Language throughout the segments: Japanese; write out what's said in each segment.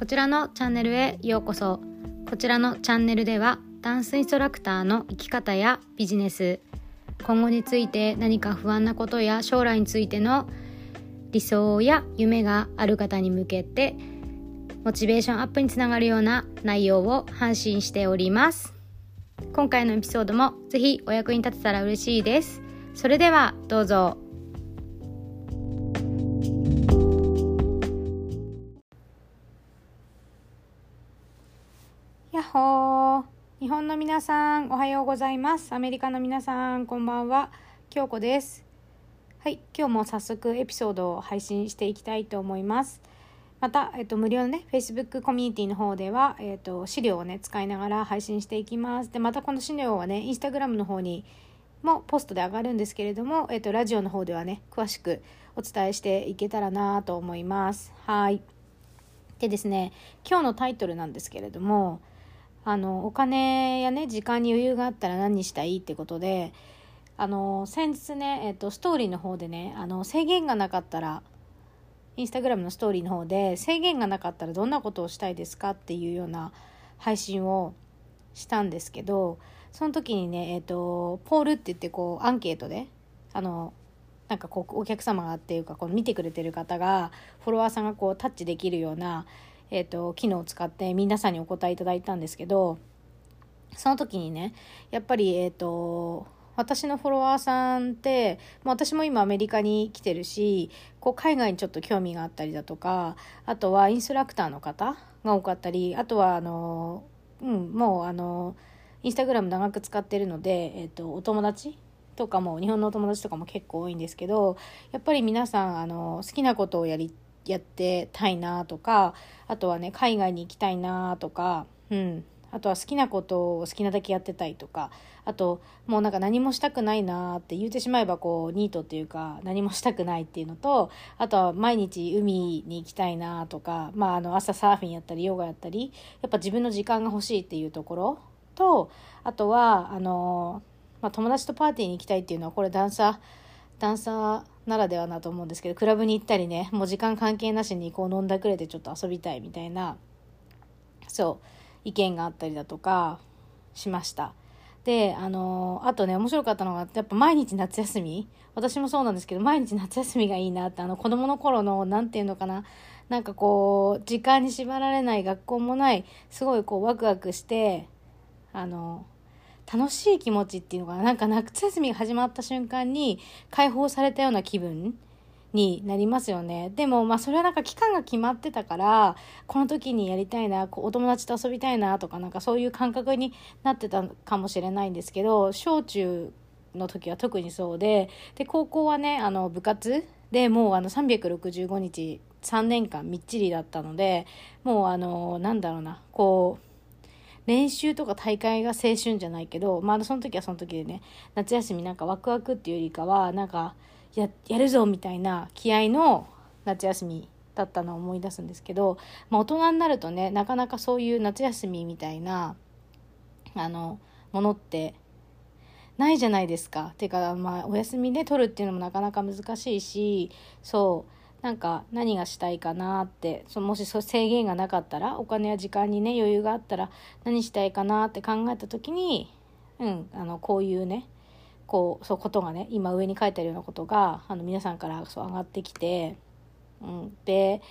こちらのチャンネルへようこそ。こちらのチャンネルではダンスインストラクターの生き方やビジネス。今後について何か不安なことや将来についての理想や夢がある方に向けてモチベーションアップにつながるような内容を発信しております。今回のエピソードもぜひお役に立てたら嬉しいです。それではどうぞ。やっほー日本の皆さんおはようございます。アメリカの皆さんこんばんは。京子です。はい今日も早速エピソードを配信していきたいと思います。また、えっと、無料のね Facebook コミュニティの方では、えっと、資料をね使いながら配信していきます。でまたこの資料はね Instagram の方にもポストで上がるんですけれども、えっと、ラジオの方ではね詳しくお伝えしていけたらなと思います。はい。でですね今日のタイトルなんですけれどもあのお金やね時間に余裕があったら何したいってことであの先日ね、えっと、ストーリーの方でねあの制限がなかったらインスタグラムのストーリーの方で制限がなかったらどんなことをしたいですかっていうような配信をしたんですけどその時にね、えっと、ポールって言ってこうアンケートであのなんかこうお客様がっていうかこう見てくれてる方がフォロワーさんがこうタッチできるようなえーと、機能を使って皆さんにお答えいただいたんですけどその時にねやっぱりえっ、ー、と私のフォロワーさんって、まあ、私も今アメリカに来てるしこう海外にちょっと興味があったりだとかあとはインストラクターの方が多かったりあとはあの、うん、もうあのインスタグラム長く使ってるので、えーと、お友達とかも日本のお友達とかも結構多いんですけどやっぱり皆さんあの好きなことをやりやってたいなとかあとはね海外に行きたいなとかうん。あとは好きなことを好きなだけやってたいとかあともうなんか何もしたくないなって言うてしまえばこうニートっていうか何もしたくないっていうのとあとは毎日海に行きたいなとか、まあ、あの朝サーフィンやったりヨガやったりやっぱ自分の時間が欲しいっていうところとあとはあの、まあ、友達とパーティーに行きたいっていうのはこれダンサーダンサーならではなと思うんですけどクラブに行ったりねもう時間関係なしにこう飲んだくれてちょっと遊びたいみたいなそう意見があったりだとかしました。であのあとね面白かったのがやっぱ毎日夏休み私もそうなんですけど毎日夏休みがいいなってあの子供の頃の何て言うのかななんかこう時間に縛られない学校もないすごいこうワクワクしてあの楽しい気持ちっていうのがなんか夏休みが始まった瞬間に解放されたような気分になりますよね。でも、まあ、それはなんか期間が決まってたから、この時にやりたいな、お友達と遊びたいなとか、なんかそういう感覚になってたかもしれないんですけど、小中の時は特にそうで、で、高校はね、あの、部活でもうあの365日3年間みっちりだったので、もうあの、なんだろうな、こう、練習とか大会が青春じゃないけど、まあ、その時はその時でね夏休みなんかワクワクっていうよりかはなんかややるぞみたいな気合の夏休みだったのを思い出すんですけど、まあ、大人になるとねなかなかそういう夏休みみたいなあのものってないじゃないですか。ていうか、まあ、お休みで取るっていうのもなかなか難しいしそうなんか何がしたいかなってそもし制限がなかったらお金や時間にね余裕があったら何したいかなって考えた時に、うん、あのこういうねこうそうことがね今上に書いてあるようなことがあの皆さんからそう上がってきて、うん、で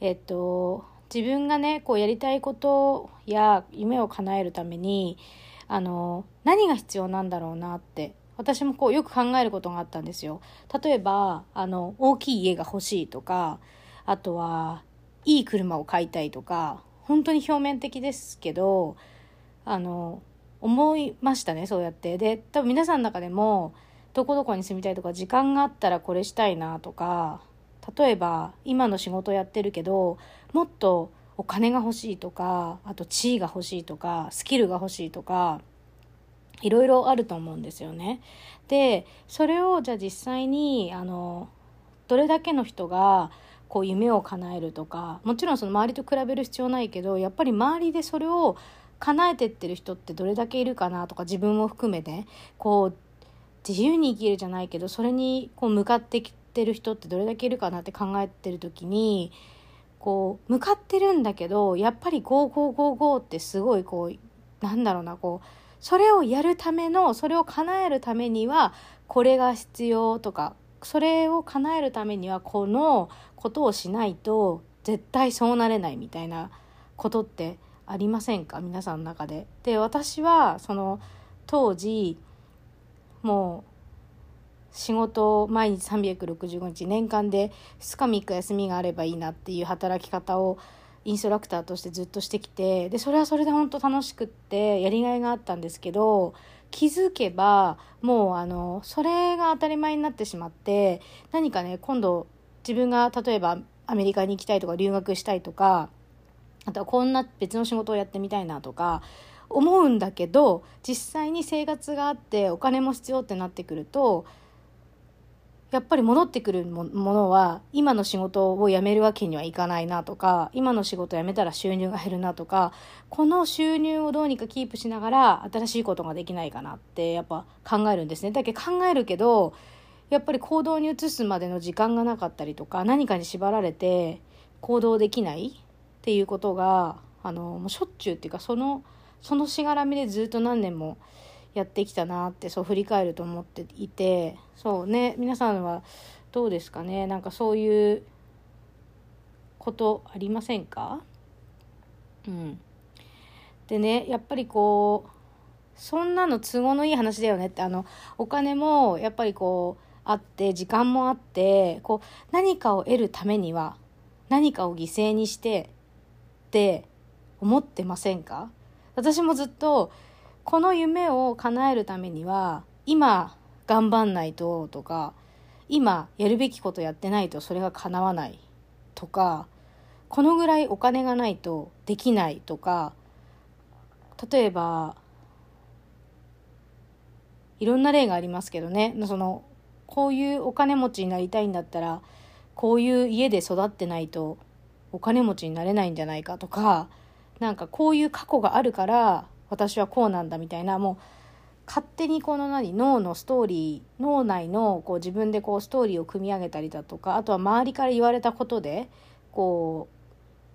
えっと自分がねこうやりたいことや夢を叶えるためにあの何が必要なんだろうなって私もこうよく考えることがあったんですよ。例えば、あの、大きい家が欲しいとか、あとは、いい車を買いたいとか、本当に表面的ですけど、あの、思いましたね、そうやって。で、多分皆さんの中でも、どこどこに住みたいとか、時間があったらこれしたいなとか、例えば、今の仕事やってるけど、もっとお金が欲しいとか、あと地位が欲しいとか、スキルが欲しいとか、いろいろあると思うんですよね。でそれをじゃあ実際にあのどれだけの人がこう夢を叶えるとかもちろんその周りと比べる必要ないけどやっぱり周りでそれを叶えてってる人ってどれだけいるかなとか自分も含めてこう自由に生きるじゃないけどそれにこう向かってきてる人ってどれだけいるかなって考えてる時にこう向かってるんだけどやっぱりゴーゴーゴーゴーってすごいこうなんだろうなこうそれをやるためのそれを叶えるためにはこれが必要とかそれを叶えるためにはこのことをしないと絶対そうなれないみたいなことってありませんか？皆さんの中で。で私はその当時もう仕事を毎日365日年間で2日3日休みがあればいいなっていう働き方をインストラクターとしてずっとしてきてでそれはそれで本当楽しくってやりがいがあったんですけど気づけばもうあのそれが当たり前になってしまって何かね今度自分が例えばアメリカに行きたいとか留学したいとかあとはこんな別の仕事をやってみたいなとか思うんだけど実際に生活があってお金も必要ってなってくるとやっぱり戻ってくるものは今の仕事を辞めるわけにはいかないなとか今の仕事辞めたら収入が減るなとかこの収入をどうにかキープしながら新しいことができないかなってやっぱ考えるんですね。だけど考えるけどやっぱり行動に移すまでの時間がなかったりとか何かに縛られて行動できないっていうことがあのもうしょっちゅうっていうかそのそのしがらみでずっと何年もやってきたなってそう振り返ると思っていてそうね皆さんはどうですかね？なんかそういうことありませんか？うん。でねやっぱりこうそんなの都合のいい話だよねってあのお金もやっぱりこうあって時間もあってこう何かを得るためには何かを犠牲にしてって思ってませんか？私もずっとこの夢を叶えるためには今頑張んないととか今やるべきことやってないとそれが叶わない。とかこのぐらいお金がないとできないとか例えばいろんな例がありますけどね。そのこういうお金持ちになりたいんだったらこういう家で育ってないとお金持ちになれないんじゃないかとかなんかこういう過去があるから私はこうなんだみたいなもう勝手にこの何脳のストーリー脳内のこう自分でこうストーリーを組み上げたりだとかあとは周りから言われたことでこ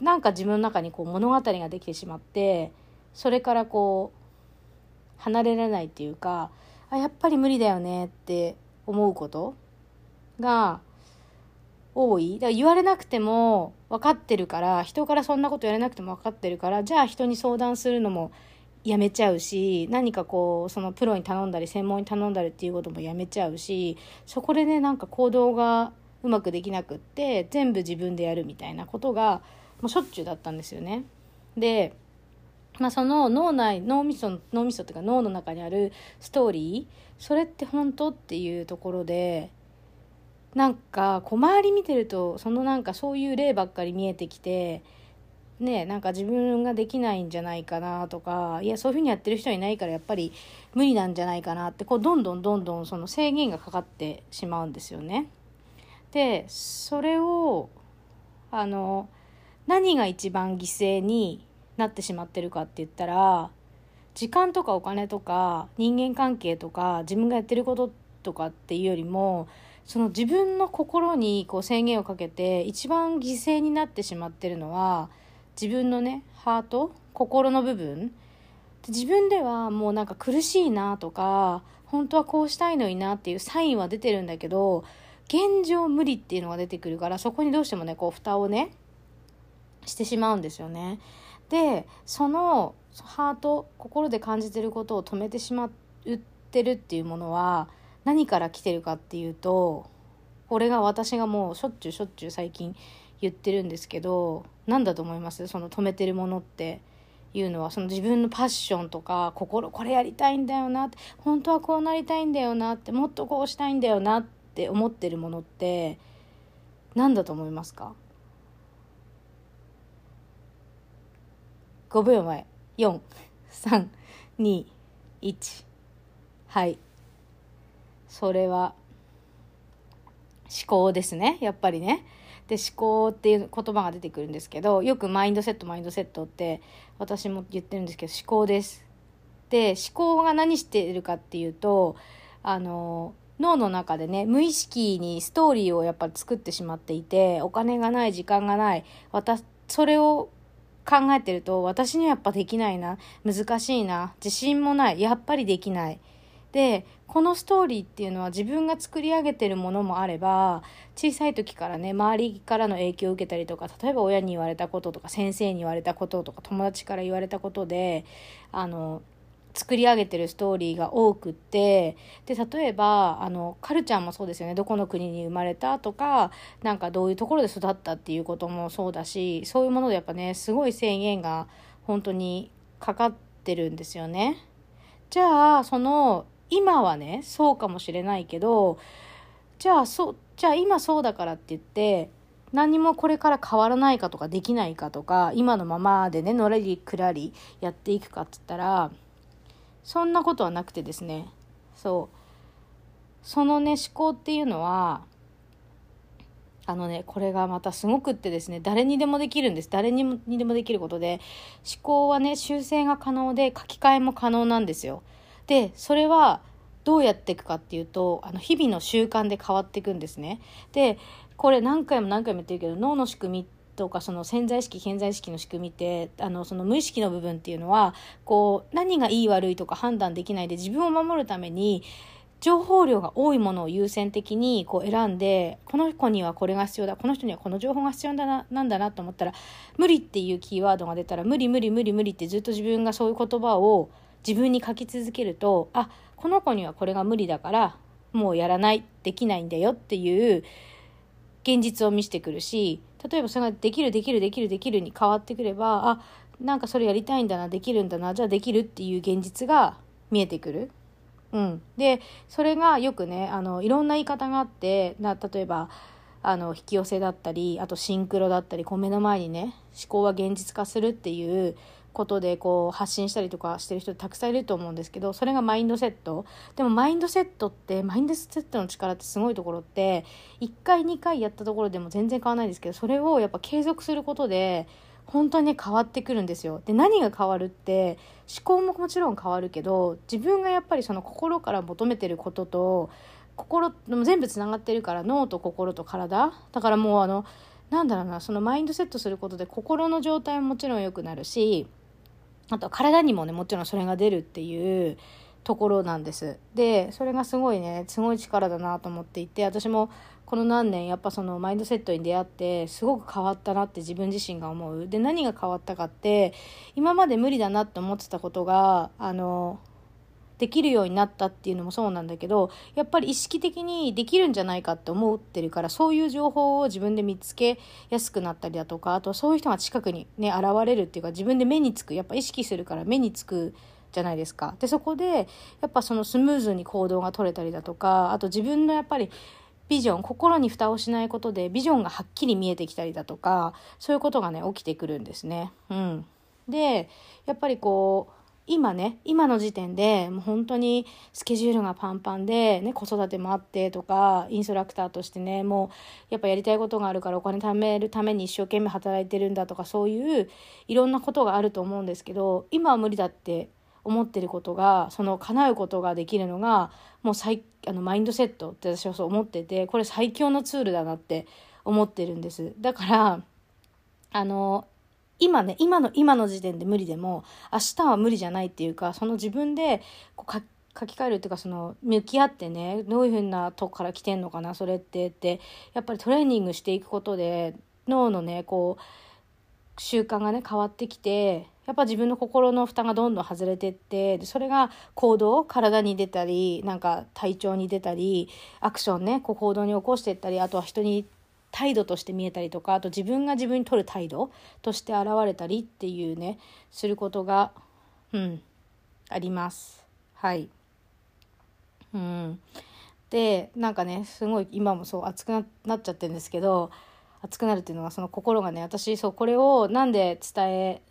うなんか自分の中にこう物語ができてしまってそれからこう離れられないっていうかあやっぱり無理だよねって思うことが多い。だから言われなくても分かってるから人からそんなこと言われなくても分かってるからじゃあ人に相談するのもやめちゃうし何かこうそのプロに頼んだり専門に頼んだりっていうこともやめちゃうしそこでねなんか行動がうまくできなくって全部自分でやるみたいなことがもうしょっちゅうだったんですよね。でまあ、その脳内脳みそ脳みそっていうか脳の中にあるストーリーそれって本当っていうところでなんか小回り見てるとそのなんかそういう例ばっかり見えてきてねなんか自分ができないんじゃないかなとかいやそういうふうにやってる人はいないからやっぱり無理なんじゃないかなってこうどんどんどんどんその制限がかかってしまうんですよね。でそれをあの何が一番犠牲になってしまってるかって言ったら時間とかお金とか人間関係とか自分がやってることとかっていうよりもその自分の心にこう制限をかけて一番犠牲になってしまってるのは自分のねハート心の部分自分ではもうなんか苦しいなとか本当はこうしたいのになっていうサインは出てるんだけど現状無理っていうのが出てくるからそこにどうしてもねこう蓋をねしてしまうんですよね。でそのハート心で感じてることを止めてしまってるっていうものは何から来てるかっていうとこれが私がもうしょっちゅうしょっちゅう最近言ってるんですけど何だと思います？その止めてるものって。いうのはその自分のパッションとか心これやりたいんだよなって本当はこうなりたいんだよなってもっとこうしたいんだよなって思ってるものって何だと思いますか？5秒前432はい。それは思考ですね。やっぱりね。で思考っていう言葉が出てくるんですけどよくマインドセットマインドセットって私も言ってるんですけど思考です。で思考が何してるかっていうとあの脳の中でね無意識にストーリーをやっぱ作ってしまっていてお金がない時間がない私それを考えてると私にはやっぱできないな難しいな自信もないやっぱりできないでこのストーリーっていうのは自分が作り上げてるものもあれば小さい時からね周りからの影響を受けたりとか例えば親に言われたこととか先生に言われたこととか友達から言われたことであの作り上げてるストーリーが多くってで例えばあのカルチャーもそうですよねどこの国に生まれたとかなんかどういうところで育ったっていうこともそうだしそういうものでやっぱねすごい制限が本当にかかってるんですよね。じゃあその今はねそうかもしれないけどじゃあそうじゃあ今そうだからって言って何もこれから変わらないかとかできないかとか今のままでねのらりくらりやっていくかっつったらそんなことはなくてですね。そう。そのね思考っていうのはあのねこれがまたすごくってですね誰にでもできるんです。誰にでもできることで思考はね修正が可能で書き換えも可能なんですよ。でそれはどうやっていくかっていうとあの日々の習慣で変わっていくんですね。でこれ何回も何回も言ってるけど脳の仕組みとかその潜在意識潜在意識の仕組みってあのその無意識の部分っていうのはこう何がいい悪いとか判断できないで自分を守るために情報量が多いものを優先的にこう選んでこの子にはこれが必要だこの人にはこの情報が必要だななんだなと思ったら無理っていうキーワードが出たら無理無理無理無理ってずっと自分がそういう言葉を自分に書き続けるとあこの子にはこれが無理だからもうやらないできないんだよっていう現実を見せてくるし例えばそれができるできるできるできるに変わってくればあなんかそれやりたいんだなできるんだなじゃあできるっていう現実が見えてくる。うん、でそれがよくねあのいろんな言い方があってな例えばあの引き寄せだったりあとシンクロだったりこう目の前にね思考は現実化するっていうことでこう発信したりとかしてる人たくさんいると思うんですけどそれがマインドセットでもマインドセットってマインドセットの力ってすごいところって1回2回やったところでも全然変わらないんですけどそれをやっぱ継続することで本当に変わってくるんですよ。で何が変わるって思考ももちろん変わるけど自分がやっぱりその心から求めてることと心も全部つながってるから脳と心と体。だからもうあのなんだろうなそのマインドセットすることで心の状態ももちろん良くなるしあと体にもねもちろんそれが出るっていうところなんです。でそれがすごいねすごい力だなと思っていて私もこの何年やっぱそのマインドセットに出会ってすごく変わったなって自分自身が思う。で何が変わったかって今まで無理だなって思ってたことがあのできるようになったっていうのもそうなんだけどやっぱり意識的にできるんじゃないかって思ってるからそういう情報を自分で見つけやすくなったりだとかあとそういう人が近くにね現れるっていうか自分で目につくやっぱ意識するから目につくじゃないですか。でそこでやっぱそのスムーズに行動が取れたりだとかあと自分のやっぱりビジョン心に蓋をしないことでビジョンがはっきり見えてきたりだとかそういうことがね起きてくるんですね。うん、でやっぱりこう今ね今の時点でもう本当にスケジュールがパンパンで、ね、子育てもあってとかインストラクターとしてねもうやっぱやりたいことがあるからお金貯めるために一生懸命働いてるんだとかそういういろんなことがあると思うんですけど今は無理だって思ってることがその叶うことができるのがもう最あのマインドセットって私はそう思っててこれ最強のツールだなって思ってるんです。だからあの今ね今の今の時点で無理でも明日は無理じゃないっていうかその自分でこう書き換えるっていうかその向き合ってねどういうふうなとこから来てんのかなそれってってやっぱりトレーニングしていくことで脳のねこう習慣がね変わってきてやっぱ自分の心の蓋がどんどん外れてってそれが行動体に出たりなんか体調に出たりアクションねこう行動に起こしていったりあとは人に態度として見えたりとかあと自分が自分に取る態度として現れたりっていうねすることがうんあります。はい。うん。でなんかねすごい今もそう熱くなっちゃってるんですけど熱くなるっていうのはその心がね私そうこれをなんで伝え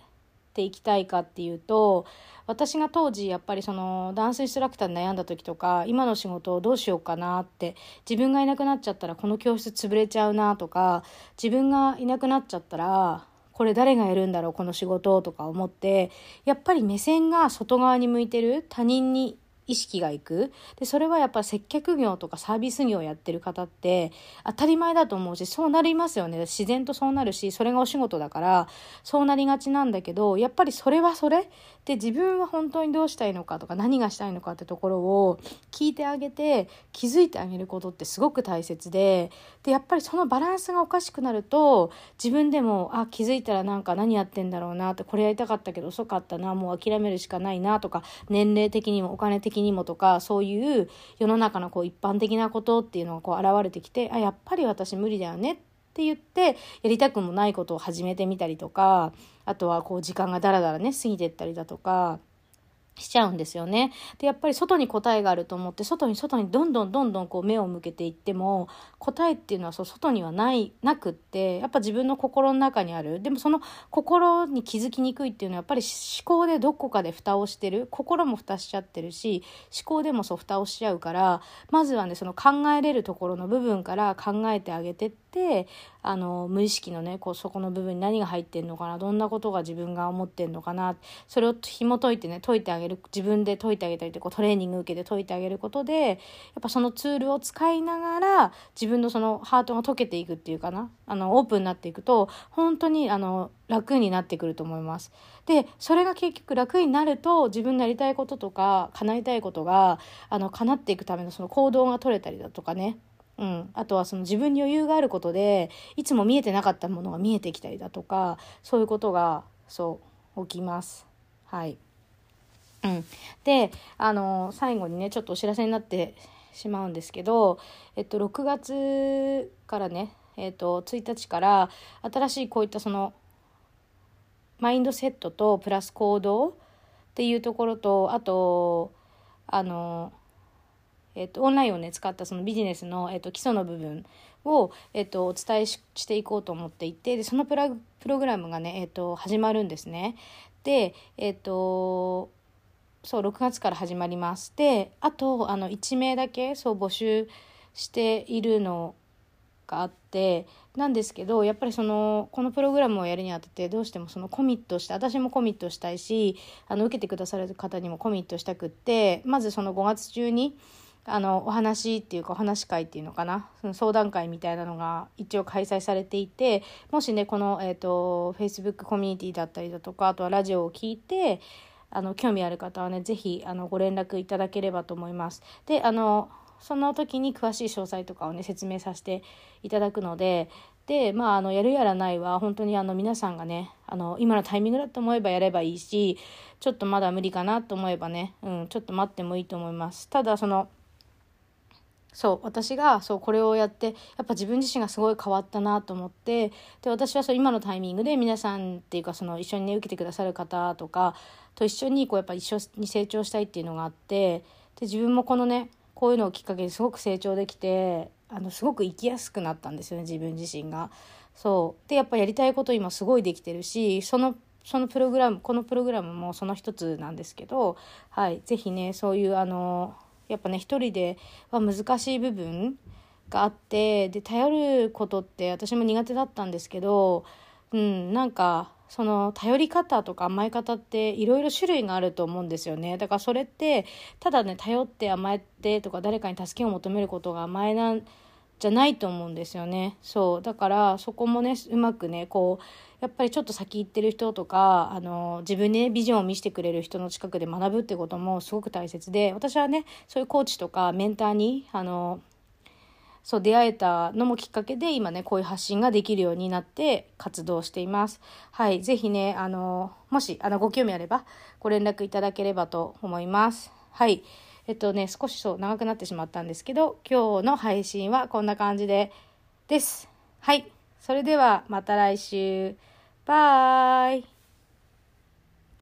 ていきたいかっていうと私が当時やっぱりそのダンスインストラクターに悩んだ時とか今の仕事をどうしようかなって自分がいなくなっちゃったらこの教室潰れちゃうなとか自分がいなくなっちゃったらこれ誰がやるんだろうこの仕事とか思ってやっぱり目線が外側に向いてる他人に意識がいく。でそれはやっぱ接客業とかサービス業をやってる方って当たり前だと思うしそうなりますよね。自然とそうなるしそれがお仕事だからそうなりがちなんだけどやっぱりそれはそれ。で自分は本当にどうしたいのかとか何がしたいのかってところを聞いてあげて気づいてあげることってすごく大切ででやっぱりそのバランスがおかしくなると自分でもあ気づいたらなんか何やってんだろうなってこれやりたかったけど遅かったなもう諦めるしかないなとか年齢的にもお金的ににもとかそういう世の中のこう一般的なことっていうのがこう現れてきてあやっぱり私無理だよねって言ってやりたくもないことを始めてみたりとかあとはこう時間がだらだらね過ぎてったりだとかしちゃうんですよね。でやっぱり外に答えがあると思って外に外にどんどんどんどんこう目を向けていっても答えっていうのはそう外にはないなくってやっぱ自分の心の中にあるでもその心に気づきにくいっていうのはやっぱり思考でどこかで蓋をしてる心も蓋しちゃってるし思考でもそう蓋をしちゃうからまずはねその考えれるところの部分から考えてあげてってあの無意識のねこうそこの部分に何が入ってんのかなどんなことが自分が思ってんのかなそれを紐解いてね解いてあげる自分で解いてあげたりとかトレーニング受けて解いてあげることでやっぱそのツールを使いながら自分のそのハートが解けていくっていうかなあのオープンになっていくと本当にあの楽になってくると思います。でそれが結局楽になると自分のやりたいこととか叶えたいことがあの叶っていくためのその行動が取れたりだとかねうん、あとはその自分に余裕があることでいつも見えてなかったものが見えてきたりだとかそういうことがそう起きます。はい。うん、であの最後にねちょっとお知らせになってしまうんですけど、えっと、6月からね、えっと、1日から新しいこういったそのマインドセットとプラス行動っていうところとあとあのえっと、オンラインをね使ったそのビジネスの、えっと、基礎の部分を、えっと、お伝えしていこうと思っていてでそのプラプログラムがね、えっと、始まるんですね。でえっとそう6月から始まります。であとあの1名だけそう募集しているのがあってなんですけどやっぱりそのこのプログラムをやるにあたってどうしてもそのコミットして私もコミットしたいしあの受けてくださる方にもコミットしたくってまずその5月中にあのお話っていうかお話会っていうのかな？その相談会みたいなのが一応開催されていてもしねこの、えーと、Facebook コミュニティだったりだとかあとはラジオを聞いてあの興味ある方はね是非ご連絡いただければと思います。であのその時に詳しい詳細とかをね説明させていただくのででまああのやるやらないは本当にあの皆さんがねあの今のタイミングだと思えばやればいいしちょっとまだ無理かなと思えばね、うん、ちょっと待ってもいいと思います。ただそのそう私がそうこれをやってやっぱ自分自身がすごい変わったなと思ってで私はそう今のタイミングで皆さんっていうかその一緒にね受けてくださる方とかと一緒にこうやっぱ一緒に成長したいっていうのがあってで自分もこのねこういうのをきっかけにすごく成長できてあのすごく生きやすくなったんですよね自分自身が。そうでやっぱやりたいこと今すごいできてるしそのそのプログラムこのプログラムもその一つなんですけどはい是非ねそういうあのやっぱね一人では難しい部分があってで頼ることって私も苦手だったんですけど、うん、なんかその頼り方とか甘え方っていろいろ種類があると思うんですよね。だからそれってただね頼って甘えてとか誰かに助けを求めることが甘えなんじゃないと思うんですよねそうだからそこもねうまくねこうやっぱりちょっと先行ってる人とかあの自分に、ね、ビジョンを見せてくれる人の近くで学ぶってこともすごく大切で私はねそういうコーチとかメンターにあのそう出会えたのもきっかけで今ねこういう発信ができるようになって活動しています。はい、ぜひねあのもしあのご興味あればご連絡いただければと思います。はい。えっとね少しそう長くなってしまったんですけど今日の配信はこんな感じでです。はい。それではまた来週。バイ